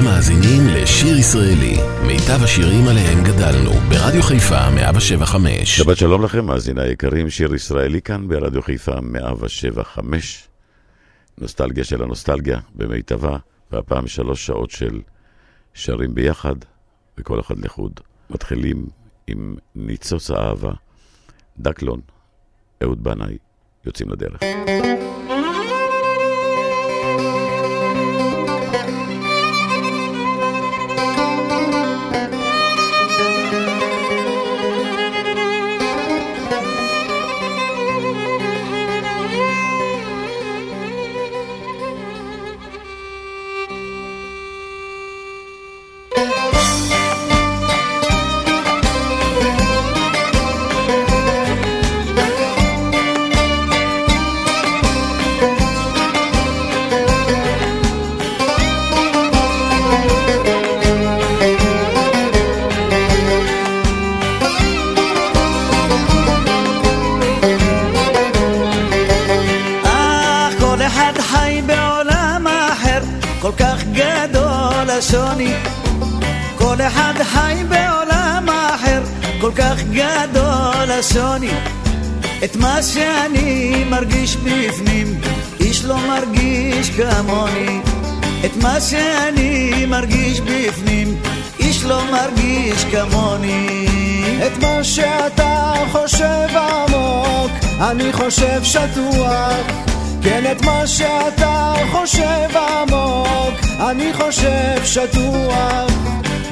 אתם מאזינים לשיר ישראלי, מיטב השירים עליהם גדלנו, ברדיו חיפה 175. שבת שלום לכם, מאזיני היקרים, שיר ישראלי כאן ברדיו חיפה 175. נוסטלגיה של הנוסטלגיה במיטבה, והפעם שלוש שעות של שרים ביחד, וכל אחד לחוד. מתחילים עם ניצוץ האהבה, דקלון, אהוד בנאי, יוצאים לדרך. גדול השוני. את מה שאני מרגיש בפנים, איש לא מרגיש כמוני. את מה שאני מרגיש בפנים, איש לא מרגיש כמוני. את מה שאתה חושב עמוק, אני חושב שטוח. כן, את מה שאתה חושב עמוק, אני חושב שטוח.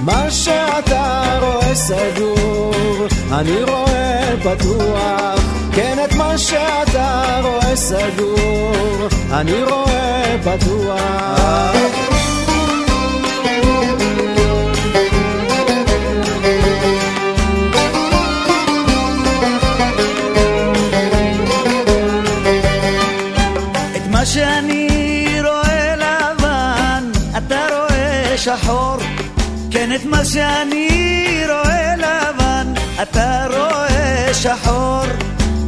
מה שאתה רואה סגור, אני רואה פתוח. כן, את מה שאתה רואה סגור, אני רואה פתוח. את מה שאני רואה לבן, אתה רואה שחור.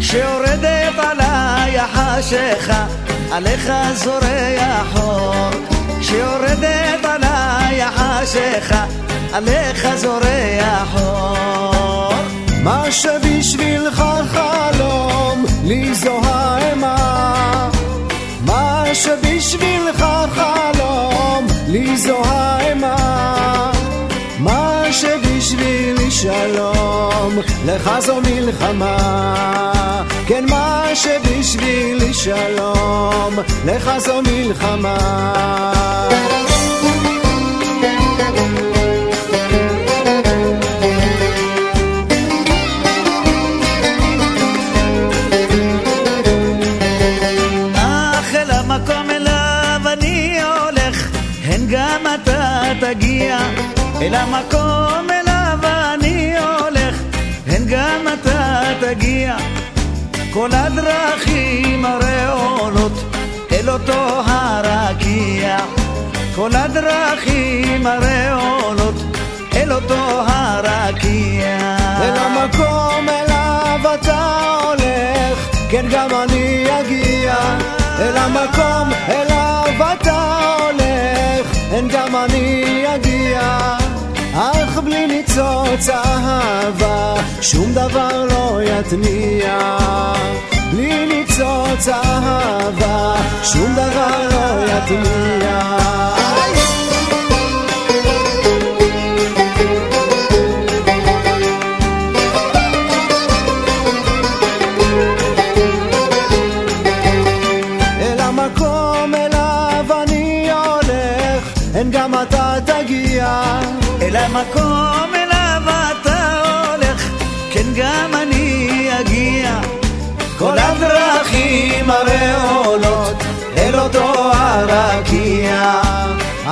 שיורדת עליי החשיכה, עליך זורח אור. שיורדת עליי החשיכה, עליך זורח אור. מה שבשבילך חלום, לי זו האימה. מה שבשבילך חלום, לי זו האימה. שבשבילי שלום, לך זו מלחמה. כן, מה שבשבילי שלום, לך זו מלחמה. תגיע. אל המקום אליו אני הולך, הן גם אתה תגיע. כל הדרכים הרי עולות אל אותו הרקיע. כל הדרכים הרי עולות אל אותו הרקיע. אל המקום אליו אתה הולך, כן גם אני אגיע. אל המקום אליו אתה הולך, כן גם אני אגיע. אך בלי ניצוץ אהבה, שום דבר לא יתניע. בלי ניצוץ אהבה, שום דבר לא יתניע.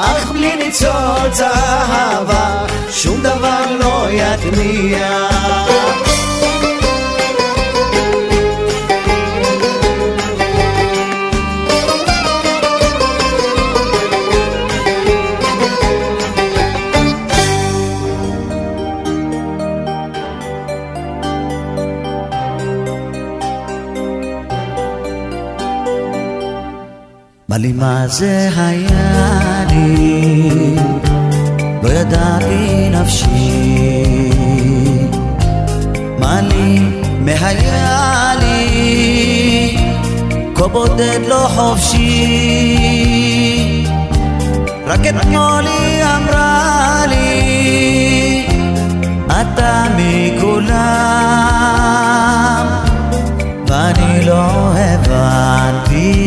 אך בלי ניצוץ אהבה, שום דבר לא יתניע. מה זה היה לי נפשי. מה לי מהיה לי? כה בודד לא חופשי. רק אתמול היא אמרה לי אתה מכולם ואני לא הבנתי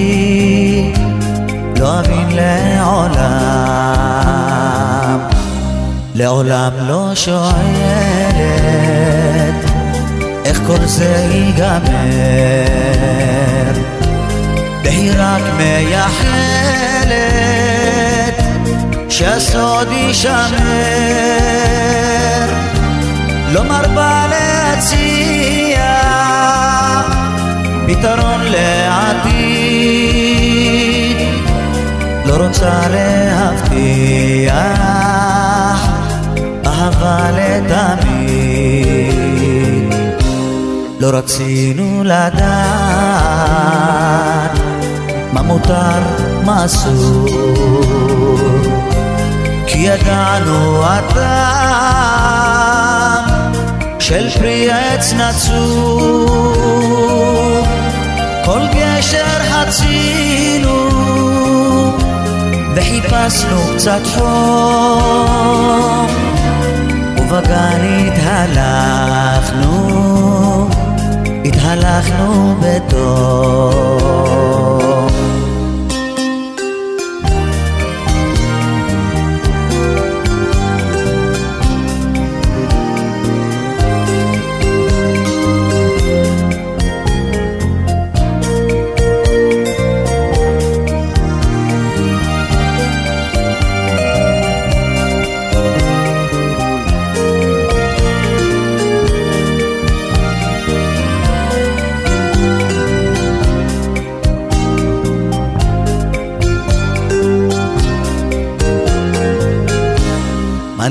אבין לעולם. לעולם לא שואלת איך כל זה ייגמר. והיא רק מייחלת שהסוד יישמר. לא מרבה להציע פתרון לעתיד רוצה להבטיח אהבה לתמיד. לא רצינו לדעת מה מותר, מה אסור. כי ידענו הטעם של פרי עץ נצור. כל גשר חצינו וחיפשנו קצת חום ובגן התהלכנו, התהלכנו בטוב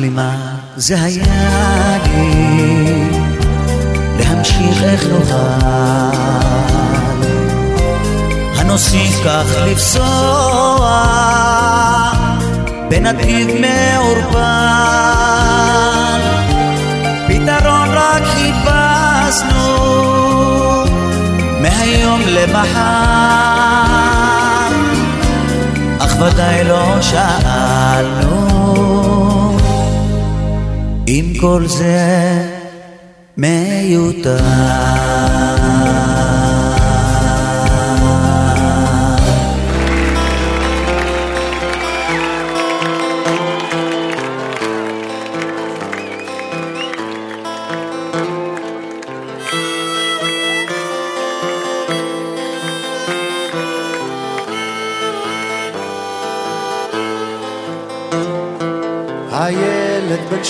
מה לי מה זה היה לי להמשיך איך נוכל. הנוסיף כך לפסוע בנתיב מעורפל. פתרון רק חיפשנו מהיום למחר. אך ודאי לא שאלנו אם כל זה מיותר.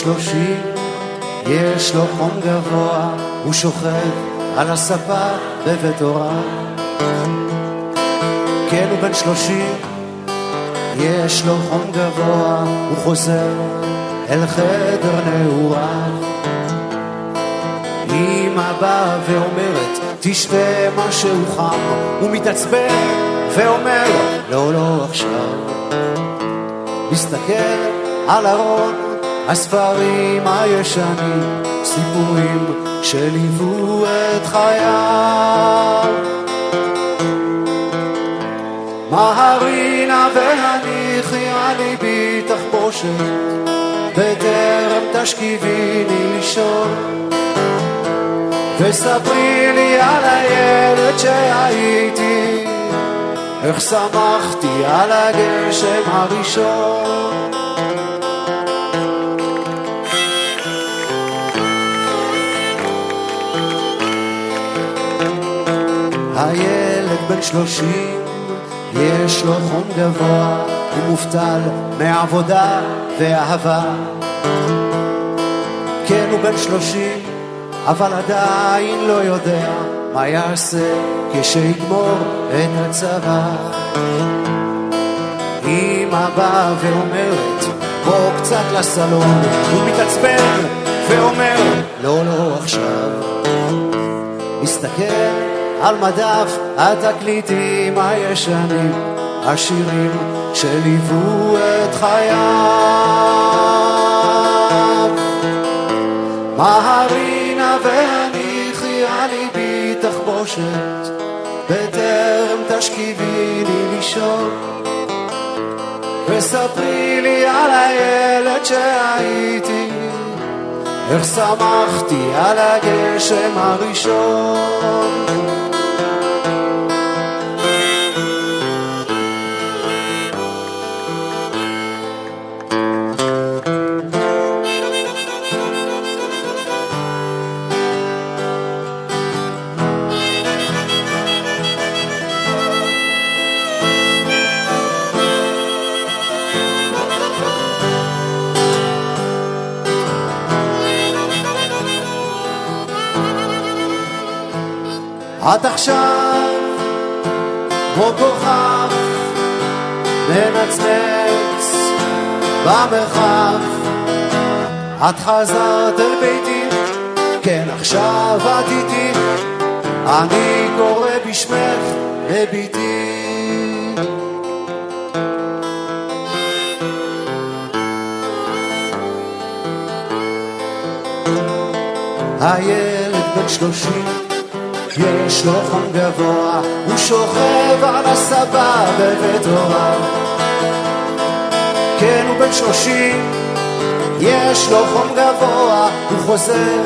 שלושים, יש לו חום גבוה, הוא שוכב על הספה בבית הוריו. כן, הוא בן שלושים, יש לו חום גבוה, הוא חוזר אל חדר נעוריו. אמא באה ואומרת, תשתה משהו חם, הוא מתעצבן ואומר, לא, לא עכשיו. מסתכל על ארון הספרים הישנים, סיפורים שליוו את חייו. מהרי נא והניחי על ליבי תחבושת, בטרם תשכיביני לישון. וספרי לי על הילד שהייתי, איך שמחתי על הגשם הראשון. הילד בן שלושים, יש לו חום גבוה, הוא מובטל מעבודה ואהבה. כן, הוא בן שלושים, אבל עדיין לא יודע מה יעשה כשיגמור את הצבא. אמא באה ואומרת, בוא קצת לסלון, הוא מתעצבן ואומר, לא, לא עכשיו. מסתכל על מדף התקליטים הישנים, השירים שליוו את חייו. מהרינה והניחי על ליבי תחבושת, בטרם תשכיביני לישון. וספרי לי על הילד שהייתי, איך שמחתי על הגשם הראשון. את עכשיו כמו כוכב מנצנץ במרחב. את חזרת אל ביתי, כן עכשיו את איתי. אני קורא בשמך לביתי. הילד בן שלושים יש לו חום גבוה, הוא שוכב על הספה בבית הוריו. כן, הוא בן שלושים, יש לו חום גבוה, הוא חוזר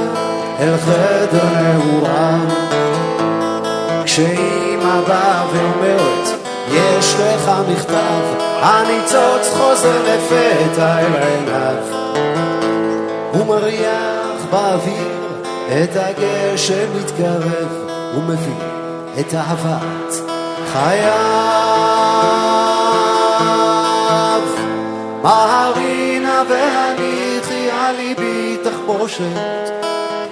אל חדר נעוריו. כשאימא באה ואומרת, יש לך מכתב, הניצוץ חוזר לפתע אל עיניו. הוא מריח באוויר את הגשם מתקרב, הוא מביא את אהבת חייו. מהרינה והניחי על ליבי תחבושת,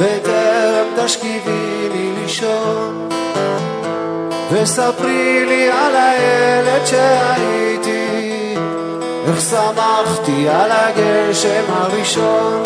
בטרם תשכיבי לי לישון. וספרי לי על הילד שהייתי, איך שמחתי על הגשם הראשון.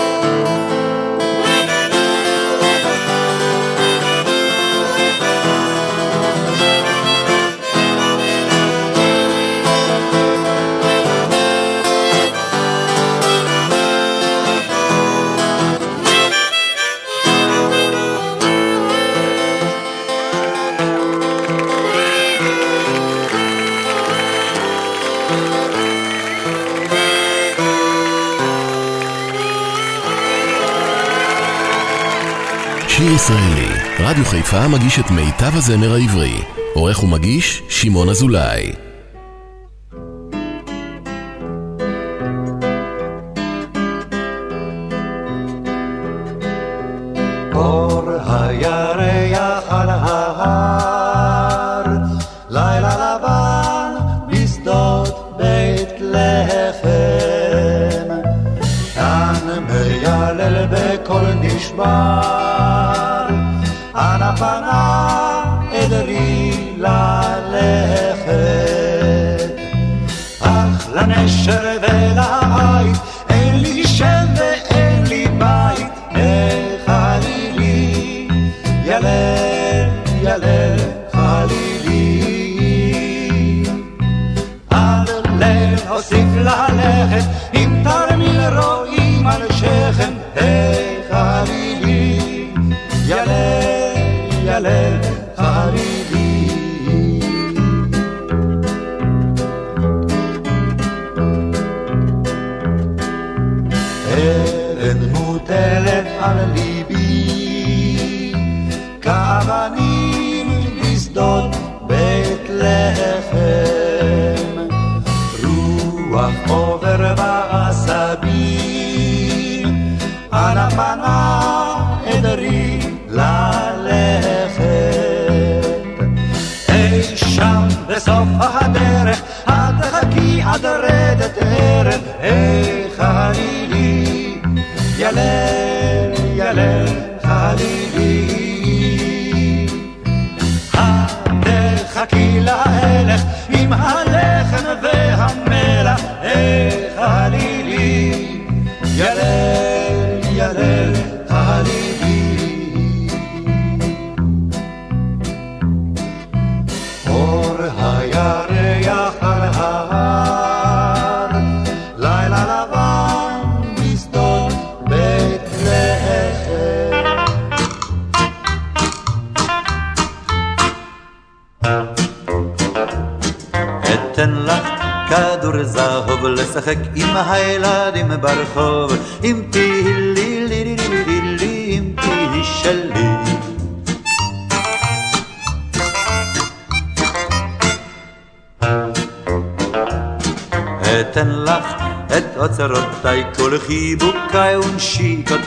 שיר ישראלי, רדיו חיפה מגיש את מיטב הזמר העברי. עורך ומגיש, שמעון אזולאי. יעלה חלילי. עד לב הוסיף ללכת, אם תרמיל רואים על שכם,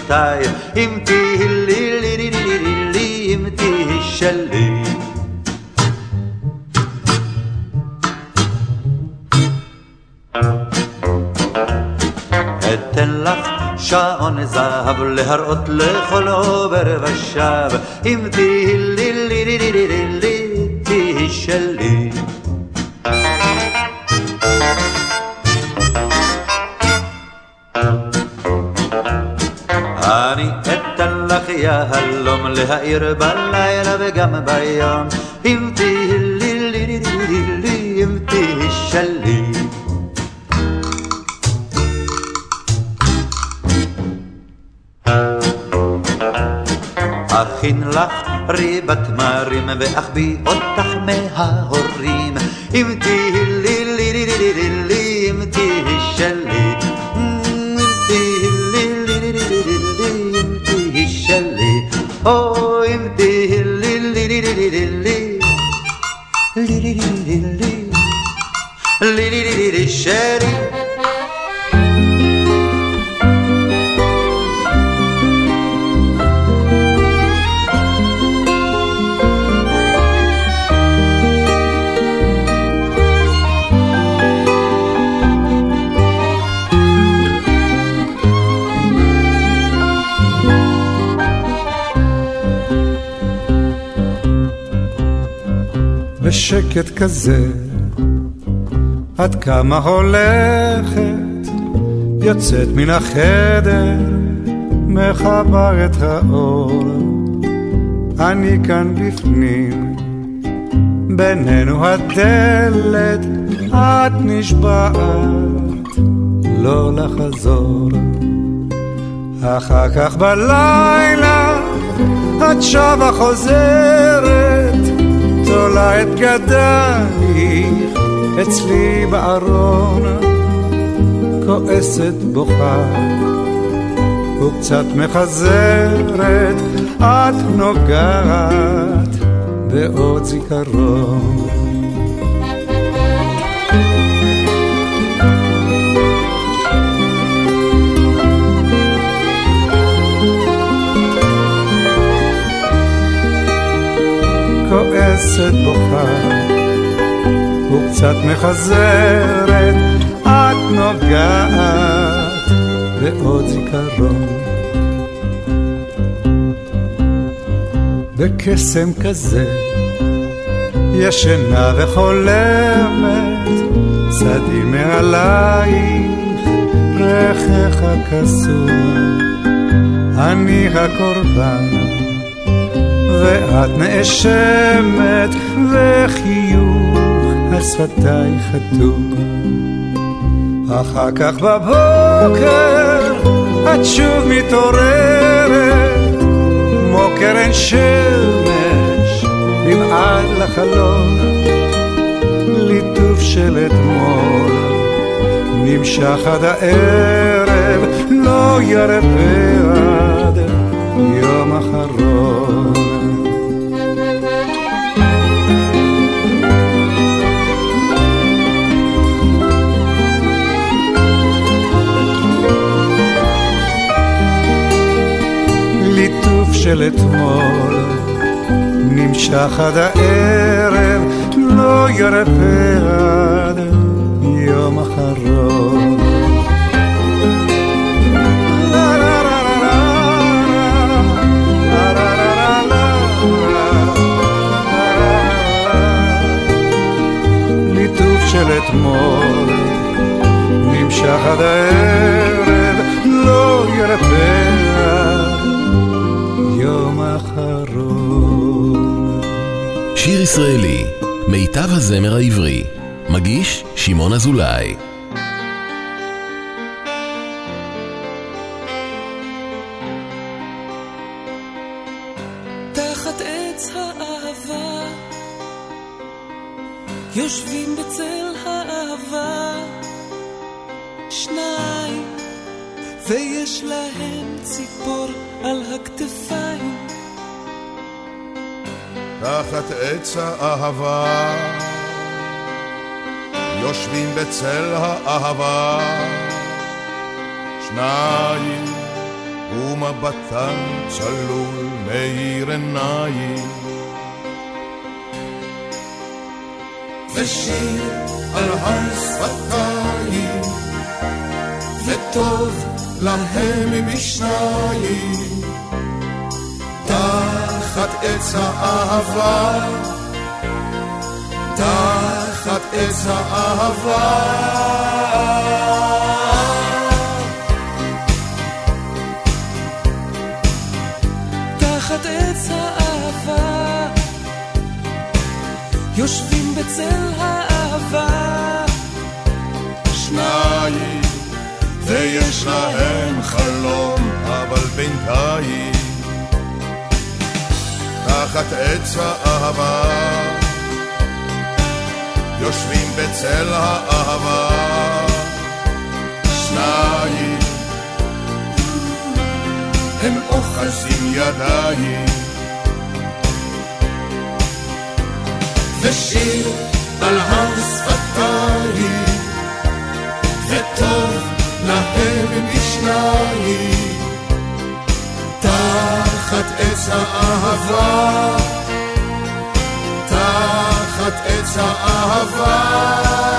ונשיקותיי, אם תהי לי לי לי לי לי אם תהי שלי. אתן לך שעון זהב להראות לכל עובר ושב אם תהי לי לי לי לי לי לי תהי שלי יהלום להאיר בלילה וגם ביום אם תהי לי לי לי לי לי אם תהי שלי. אכין לך ריבת מרים ואחביא אותך מההורים בשקט כזה, עד כמה הולכת, יוצאת מן החדר, מכבה את האור. אני כאן בפנים, בינינו הדלת, את נשבעת, לא לחזור. אחר כך בלילה, את שבה חוזרת, תולה את גדייך אצלי בארון, כועסת בוכה וקצת מחזרת, את נוגעת בעוד זיכרון. כועסת בוכה וקצת מחזרת, את נוגעת בעוד זיכרון. בקסם כזה ישנה וחולמת, צדי מעלייך, רכך הקסום, אני הקורבן. ואת נאשמת, וחיוך על שפתיי חתום. אחר כך בבוקר את שוב מתעוררת, כמו קרן שמש, נמעד לחלון, ליטוף של אתמול, נמשך עד הערב, לא ירפה עד יום אחרון. של אתמול. נמשך עד הערב, לא ירפה עד שיר ישראלי, מיטב הזמר העברי. מגיש שמעון אזולאי. בצל האהבה, שניים, ומבטן צלול מאיר עיניים. ושיר על הר שפתיים, וטוב להם משניים. תחת עץ האהבה, עץ האהבה. תחת עץ האהבה, יושבים בצל האהבה. שניים, ויש להם חלום, אבל בינתיים, תחת עץ האהבה, אוחזים ידיים. ושיר על הר שפתיים, וטוב להם משניים, תחת עץ האהבה, תחת עץ האהבה.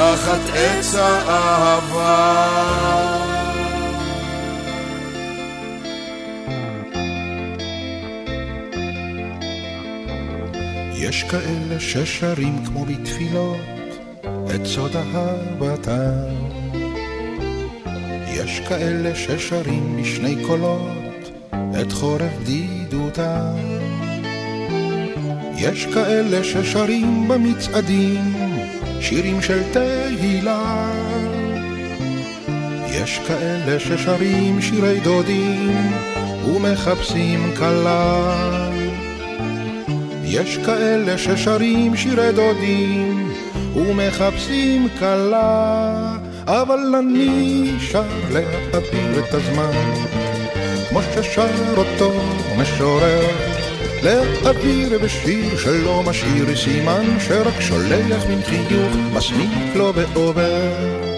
תחת עץ האהבה. יש כאלה ששרים כמו בתפילות את סוד אהבתם. יש כאלה ששרים בשני קולות את חורף בדידותם. יש כאלה ששרים במצעדים שירים של תהילה. יש כאלה ששרים שירי דודים ומחפשים כלה. יש כאלה ששרים שירי דודים ומחפשים כלה, אבל אני שר להעביר את הזמן, כמו ששר אותו משורר, להעביר בשיר שלא משאיר סימן, שרק שולח מן חיוך, מסמיק לו ועובר.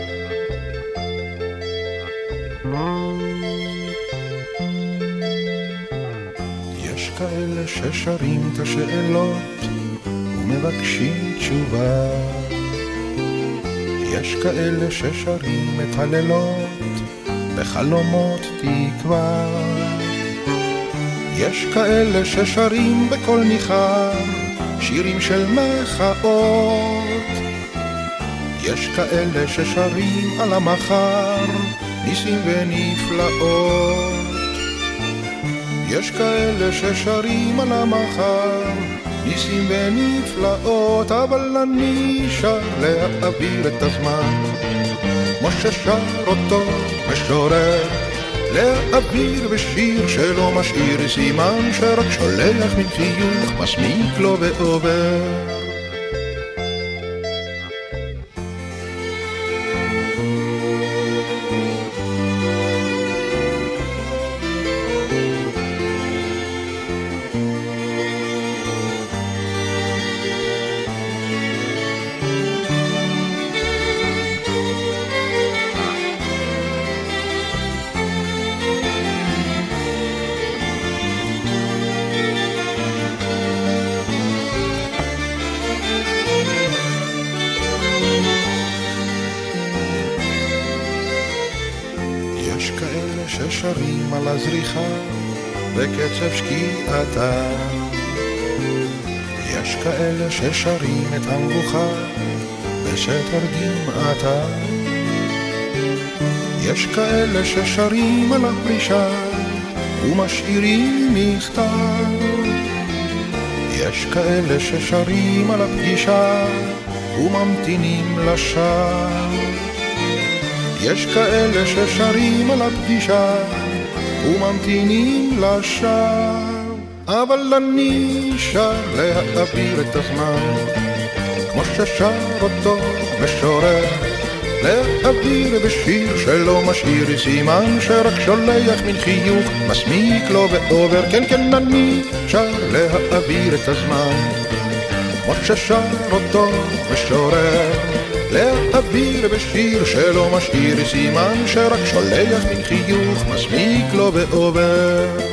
יש כאלה ששרים את השאלות ומבקשים תשובה. יש כאלה ששרים את הלילות בחלומות תקווה. יש כאלה ששרים בקול ניחר שירים של מחאות. יש כאלה ששרים על המחר ניסים ונפלאות. יש כאלה ששרים על המחר, ניסים ונפלאות, אבל אני שר להעביר את הזמן, כמו ששר אותו משורר, להעביר בשיר שלא משאיר סימן, שרק שולח מן חיוך, מסמיק לו ועובר. ששרים על הזריחה בקצב שקיעתה. יש כאלה ששרים את המבוכה בסתר דמעתה. יש כאלה ששרים על הפרישה ומשאירים מכתב. יש כאלה ששרים על הפגישה וממתינים לשווא. יש כאלה ששרים על הפגישה וממתינים לשווא. אבל אני שר להעביר את הזמן. כמו ששר אותו משורר להעביר בשיר שלא משאיר סימן שרק שולח מן חיוך מסמיק לו ועובר. כן כן אני שר להעביר את הזמן. כמו ששר אותו משורר להעביר בשיר שלא משאיר סימן שרק שולח מן חיוך מסמיק לו ועובר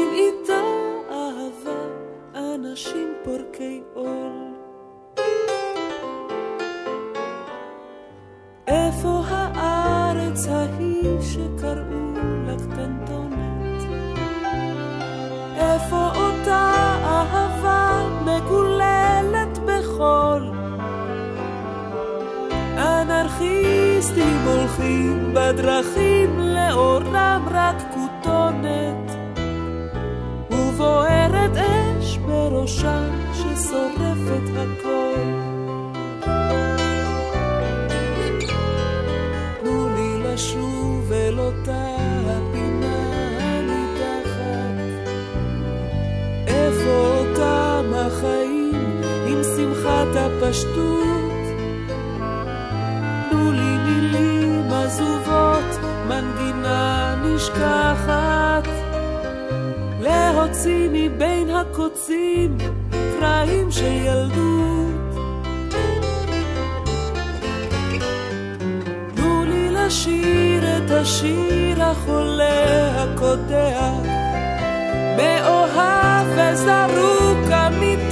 ועושים איתה שמחת הפשטות עזובות, מנגינה נשכחת. להוציא מבין הקוצים קרעים של ילדות. תנו לי לשיר את השיר החולה הקודח, מאוהב וזרוק אמיתי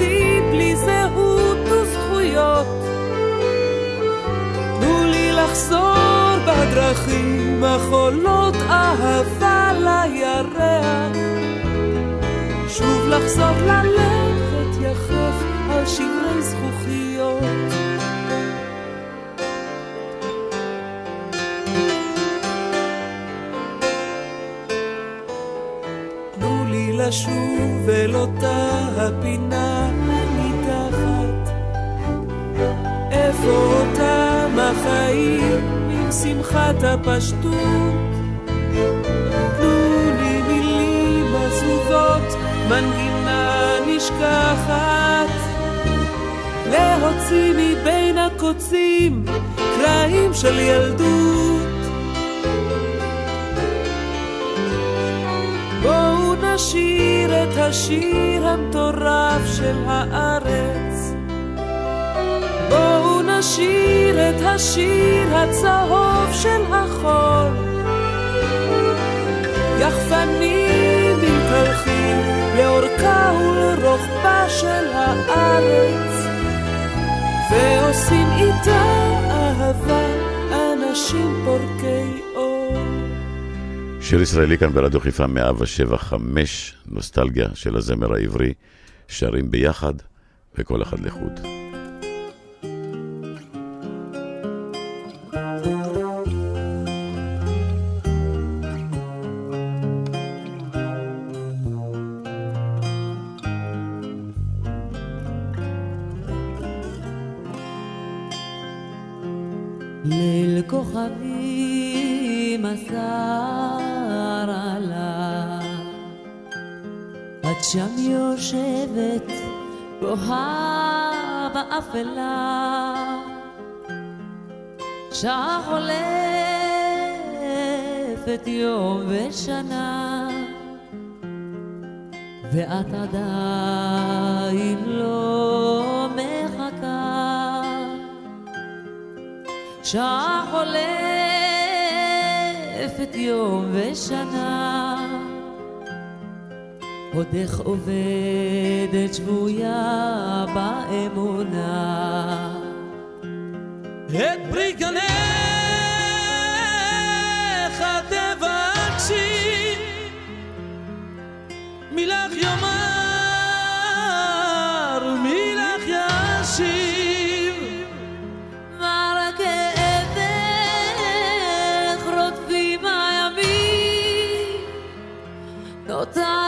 בדרכים החולות אהבה לירח. שוב לחזור ללכת יחף על שברי זכוכיות. תנו לי לשוב אל אותה החיים שמחת הפשטות. תנו לי מילים עזובות, מנגינה נשכחת. להוציא מבין הקוצים קרעים של ילדות. בואו נשיר את השיר המטורף של הארץ. נשיר את השיר הצהוב של החול. יחפנים מתהלכים לאורכה ולרוחבה של הארץ, ועושים איתה אהבה אנשים פורקי אור. שיר ישראלי כאן ברדיו חיפה 175, נוסטלגיה של הזמר העברי, שרים ביחד וכל אחד לחוד. יושבת בוהה באפלה, שעה חולפת יום ושנה, ואת עדיין לא מחכה. שעה חולפת יום ושנה, עוד איך עובדת שבויה באמונה. את פרי גנך תבקשי, מילך יאמר ומילך ישיב. מה כאבך רודפים הימים, נותרת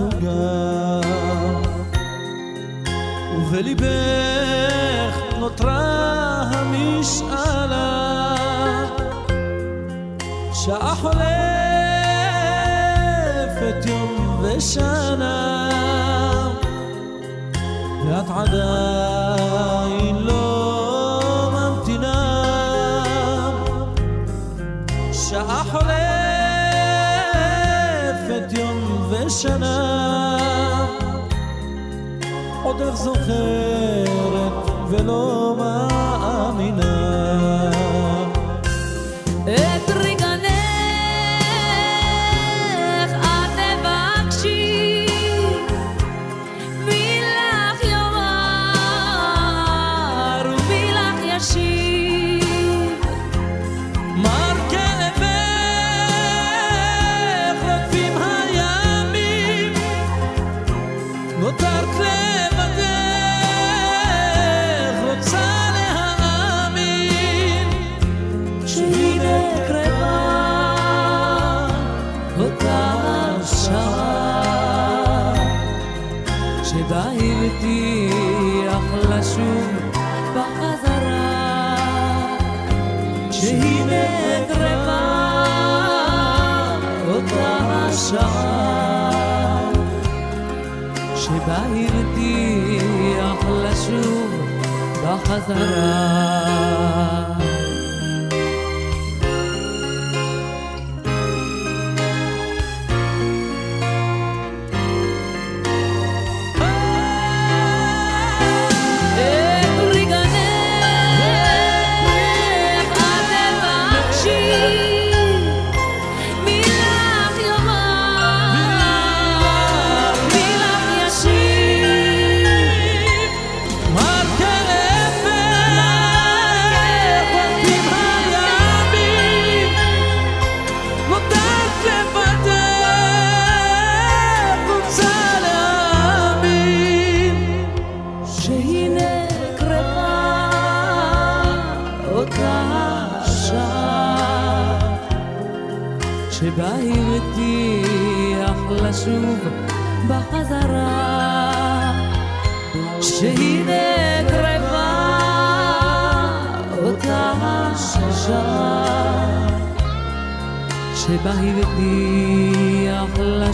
התוגה ובליבך נותרה המשאלה. שעה חולפת יום ושנה ואת עדיין זוכרת ולא מאמינה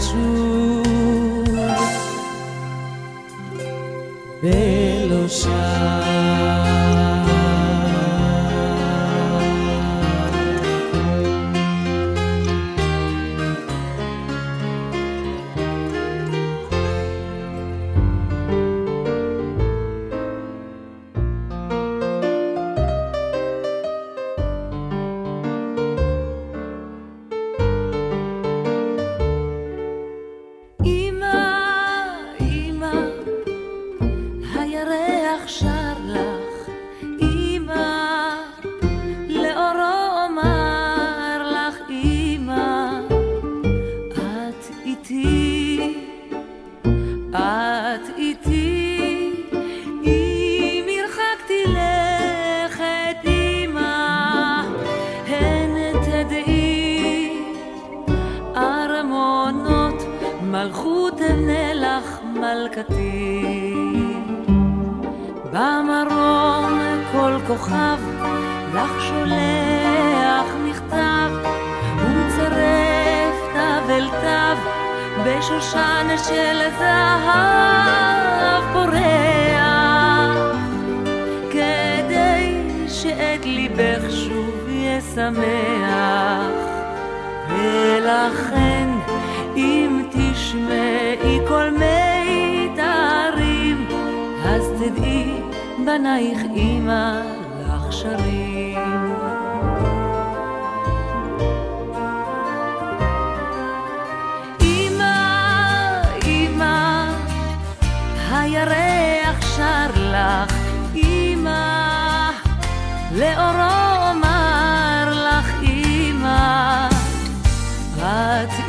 הבטיח לשוב ולא שם.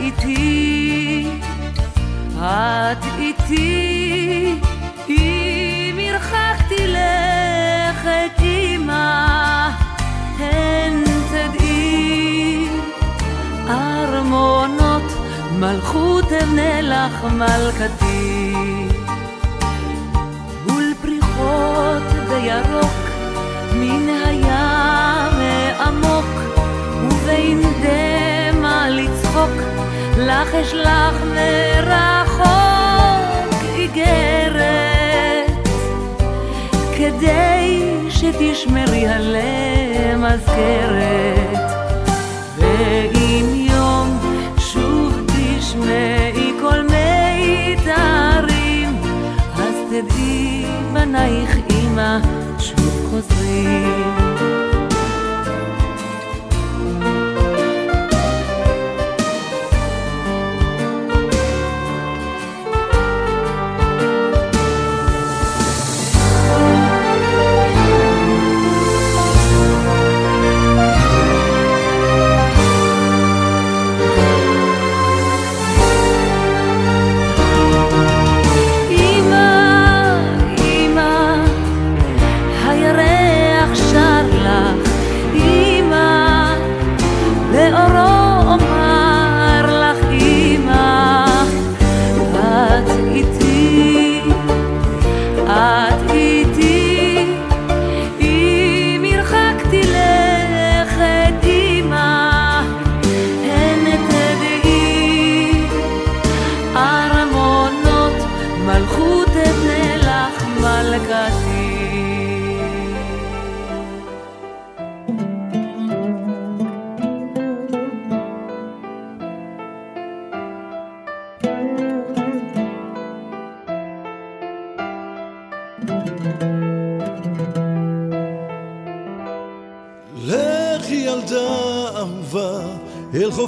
איתי, את איתי, אם הרחקתי לכת, אמא, הן תדעי, ארמונות מלכות אבנה לך מלכתי. מול פריחות בירוק, לך אשלח מרחוק איגרת, כדי שתשמרי עליה מזכרת. ואם יום שוב תשמעי כל מיתרים, אז תדעי בנייך אמא שוב חוזרים.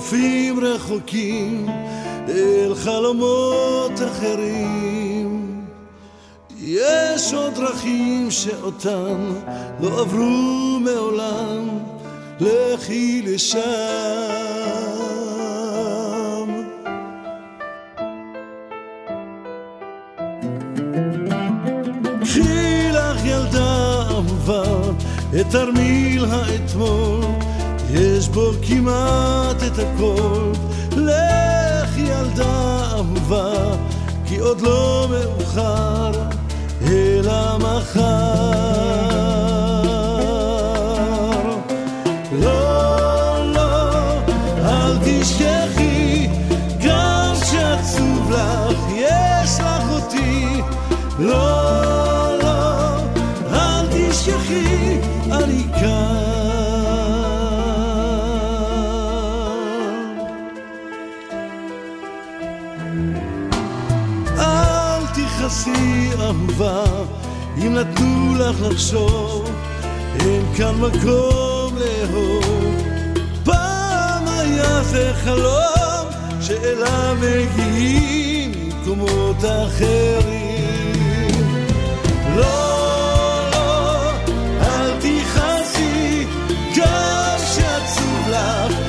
אל חופים רחוקים, אל חלומות אחרים. יש עוד דרכים שאותן לא עברו מעולם, לכי לשם. יש בו כמעט את הכל. לך ילדה אהובה, כי עוד לא מאוחר, אלא מחר. אהובה, אם נתנו לך לחשוב, אין כאן מקום לאהוב. פעם היה זה חלום, שאליו מגיעים ממקומות אחרים. לא, לא,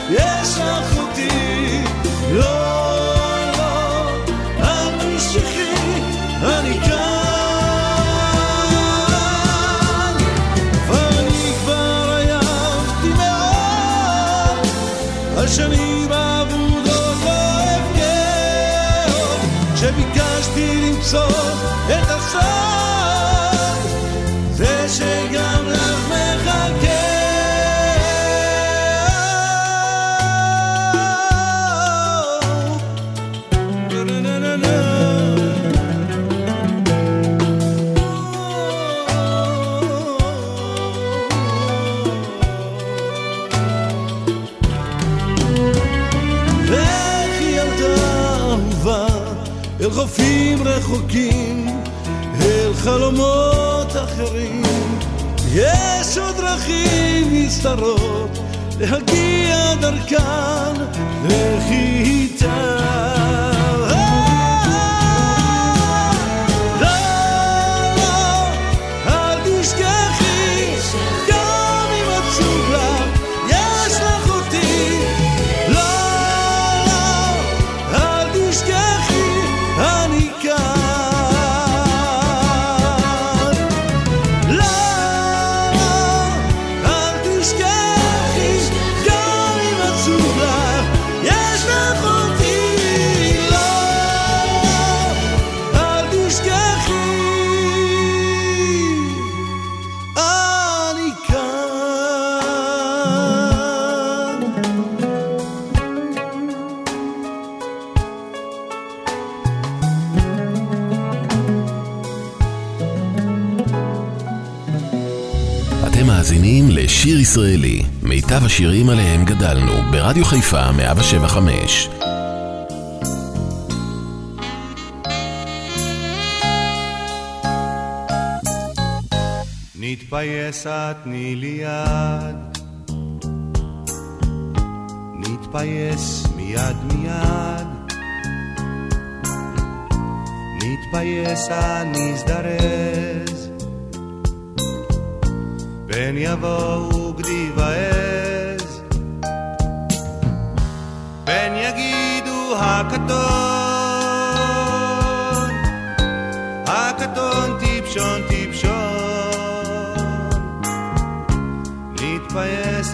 יש לך ביקשתי למצוא את הסוד, אל חופים רחוקים, אל חלומות אחרים. יש עוד דרכים נסתרות להגיע דרכן, לכי איתה. מיטב השירים עליהם גדלנו, ברדיו חיפה 175. נתפייס את תני לי יד, נתפייס מיד מיד, נתפייס נזדרז, פן יבואו גדי ועז, פן יגידו הקטון, הקטון טיפשון טיפשון, נתפייס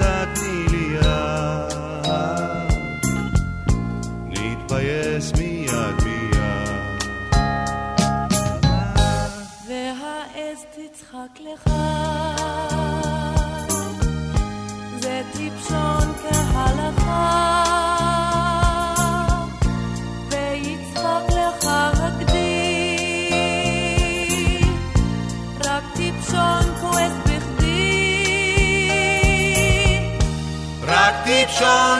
לי יד, נתפייס מיד מיד. והעז תצחק לך, טיפשון כהלכה, ויצחק לך הגדי, רק טיפשון כועס בכדי. רק טיפשון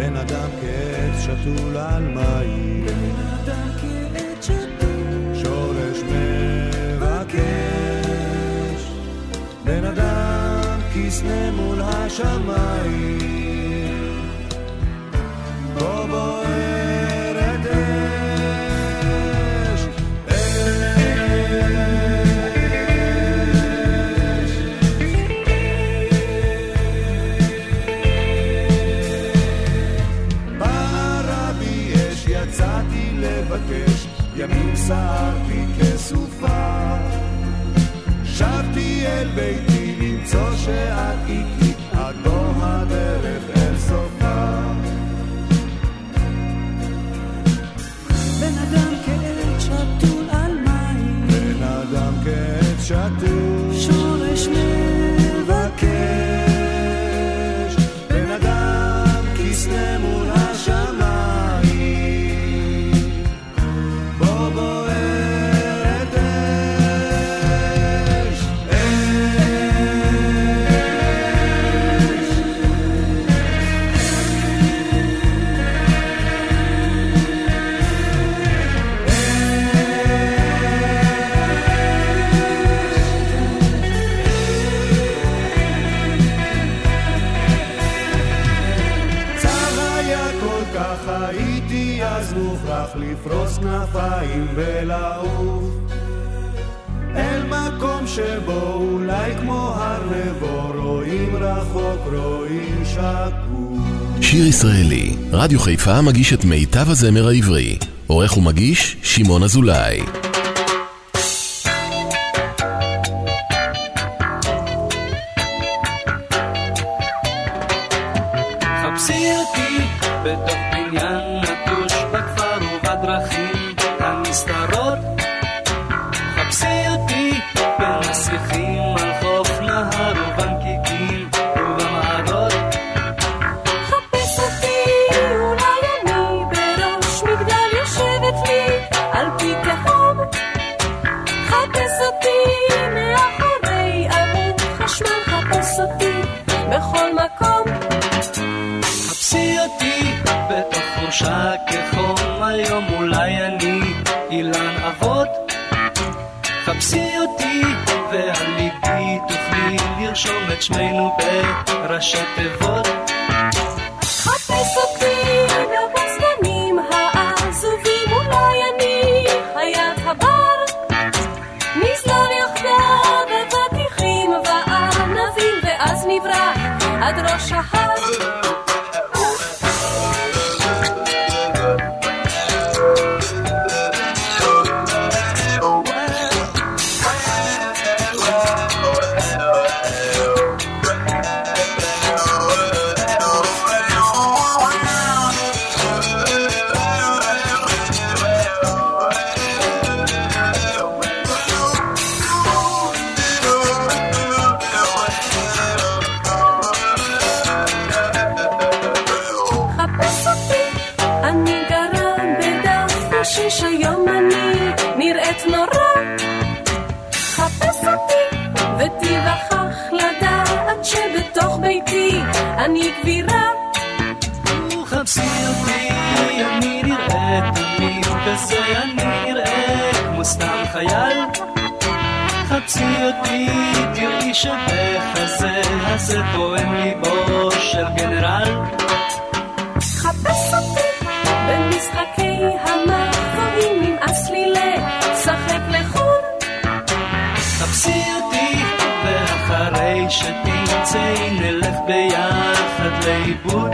בן אדם כעץ שתול על מים. בן אדם כעץ שתול. שורש מבקש. בן אדם כסנה מול השמיים. סערתי כסופה, שבתי אל ביתי למצוא שאת מוכרח לפרוס כנפיים ולעוף. אל מקום שבו אולי כמו הר נבו, רואים רחוק, רואים שקוף. שיר ישראלי, רדיו חיפה מגיש את מיטב הזמר העברי. עורך ומגיש, שמעון אזולאי. תוציא אותי, תראי שבאפס זה הזה פועם ליבו של גנרל. חפש אותי במשחקי המחקרים, נמאס לי לשחק לחו"ל. חפשי אותי, ואחרי שתמצאי נלך ביחד לאיבוד.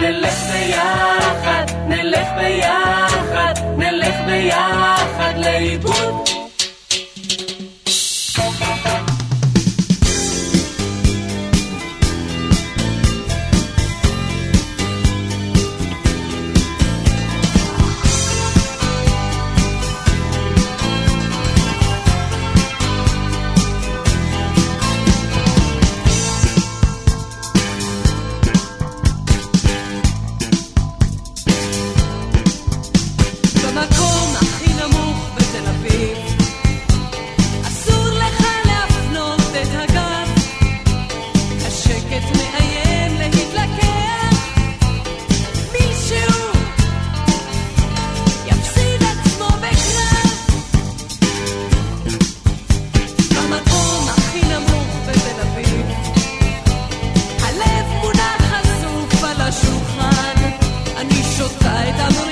נלך ביחד, נלך ביחד, נלך ביחד לאיבוד. Eta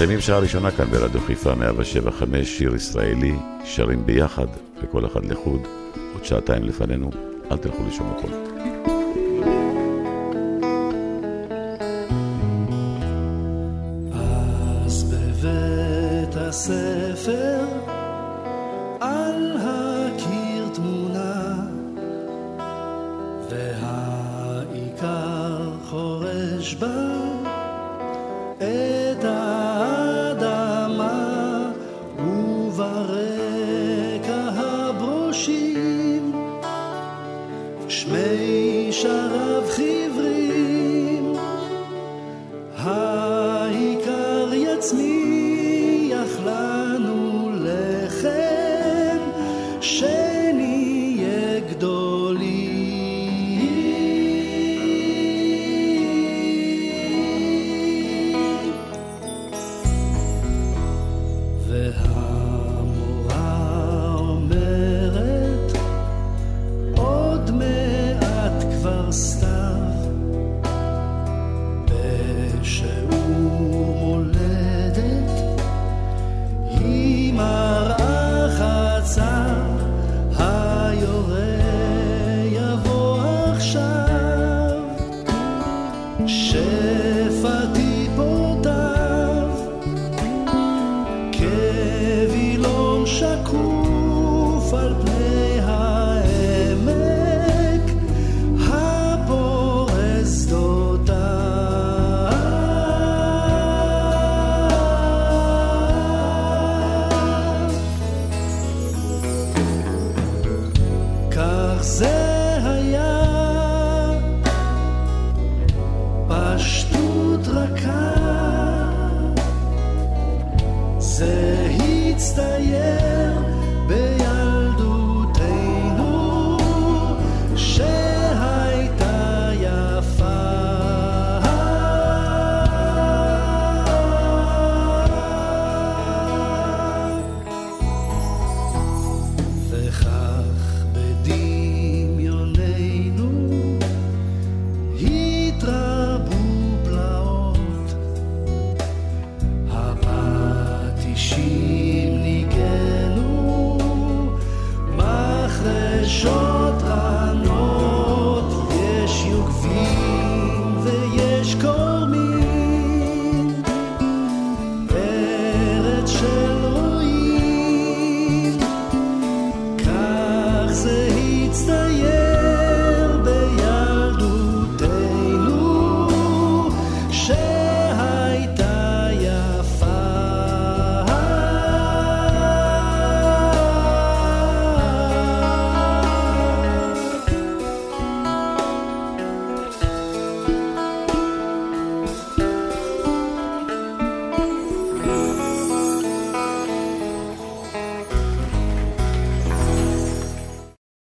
מסיימים שעה ראשונה כאן ברדיו חיפה 175, שיר ישראלי, שרים ביחד, וכל אחד לחוד, עוד שעתיים לפנינו, אל תלכו לשום מקום. הספר שפתי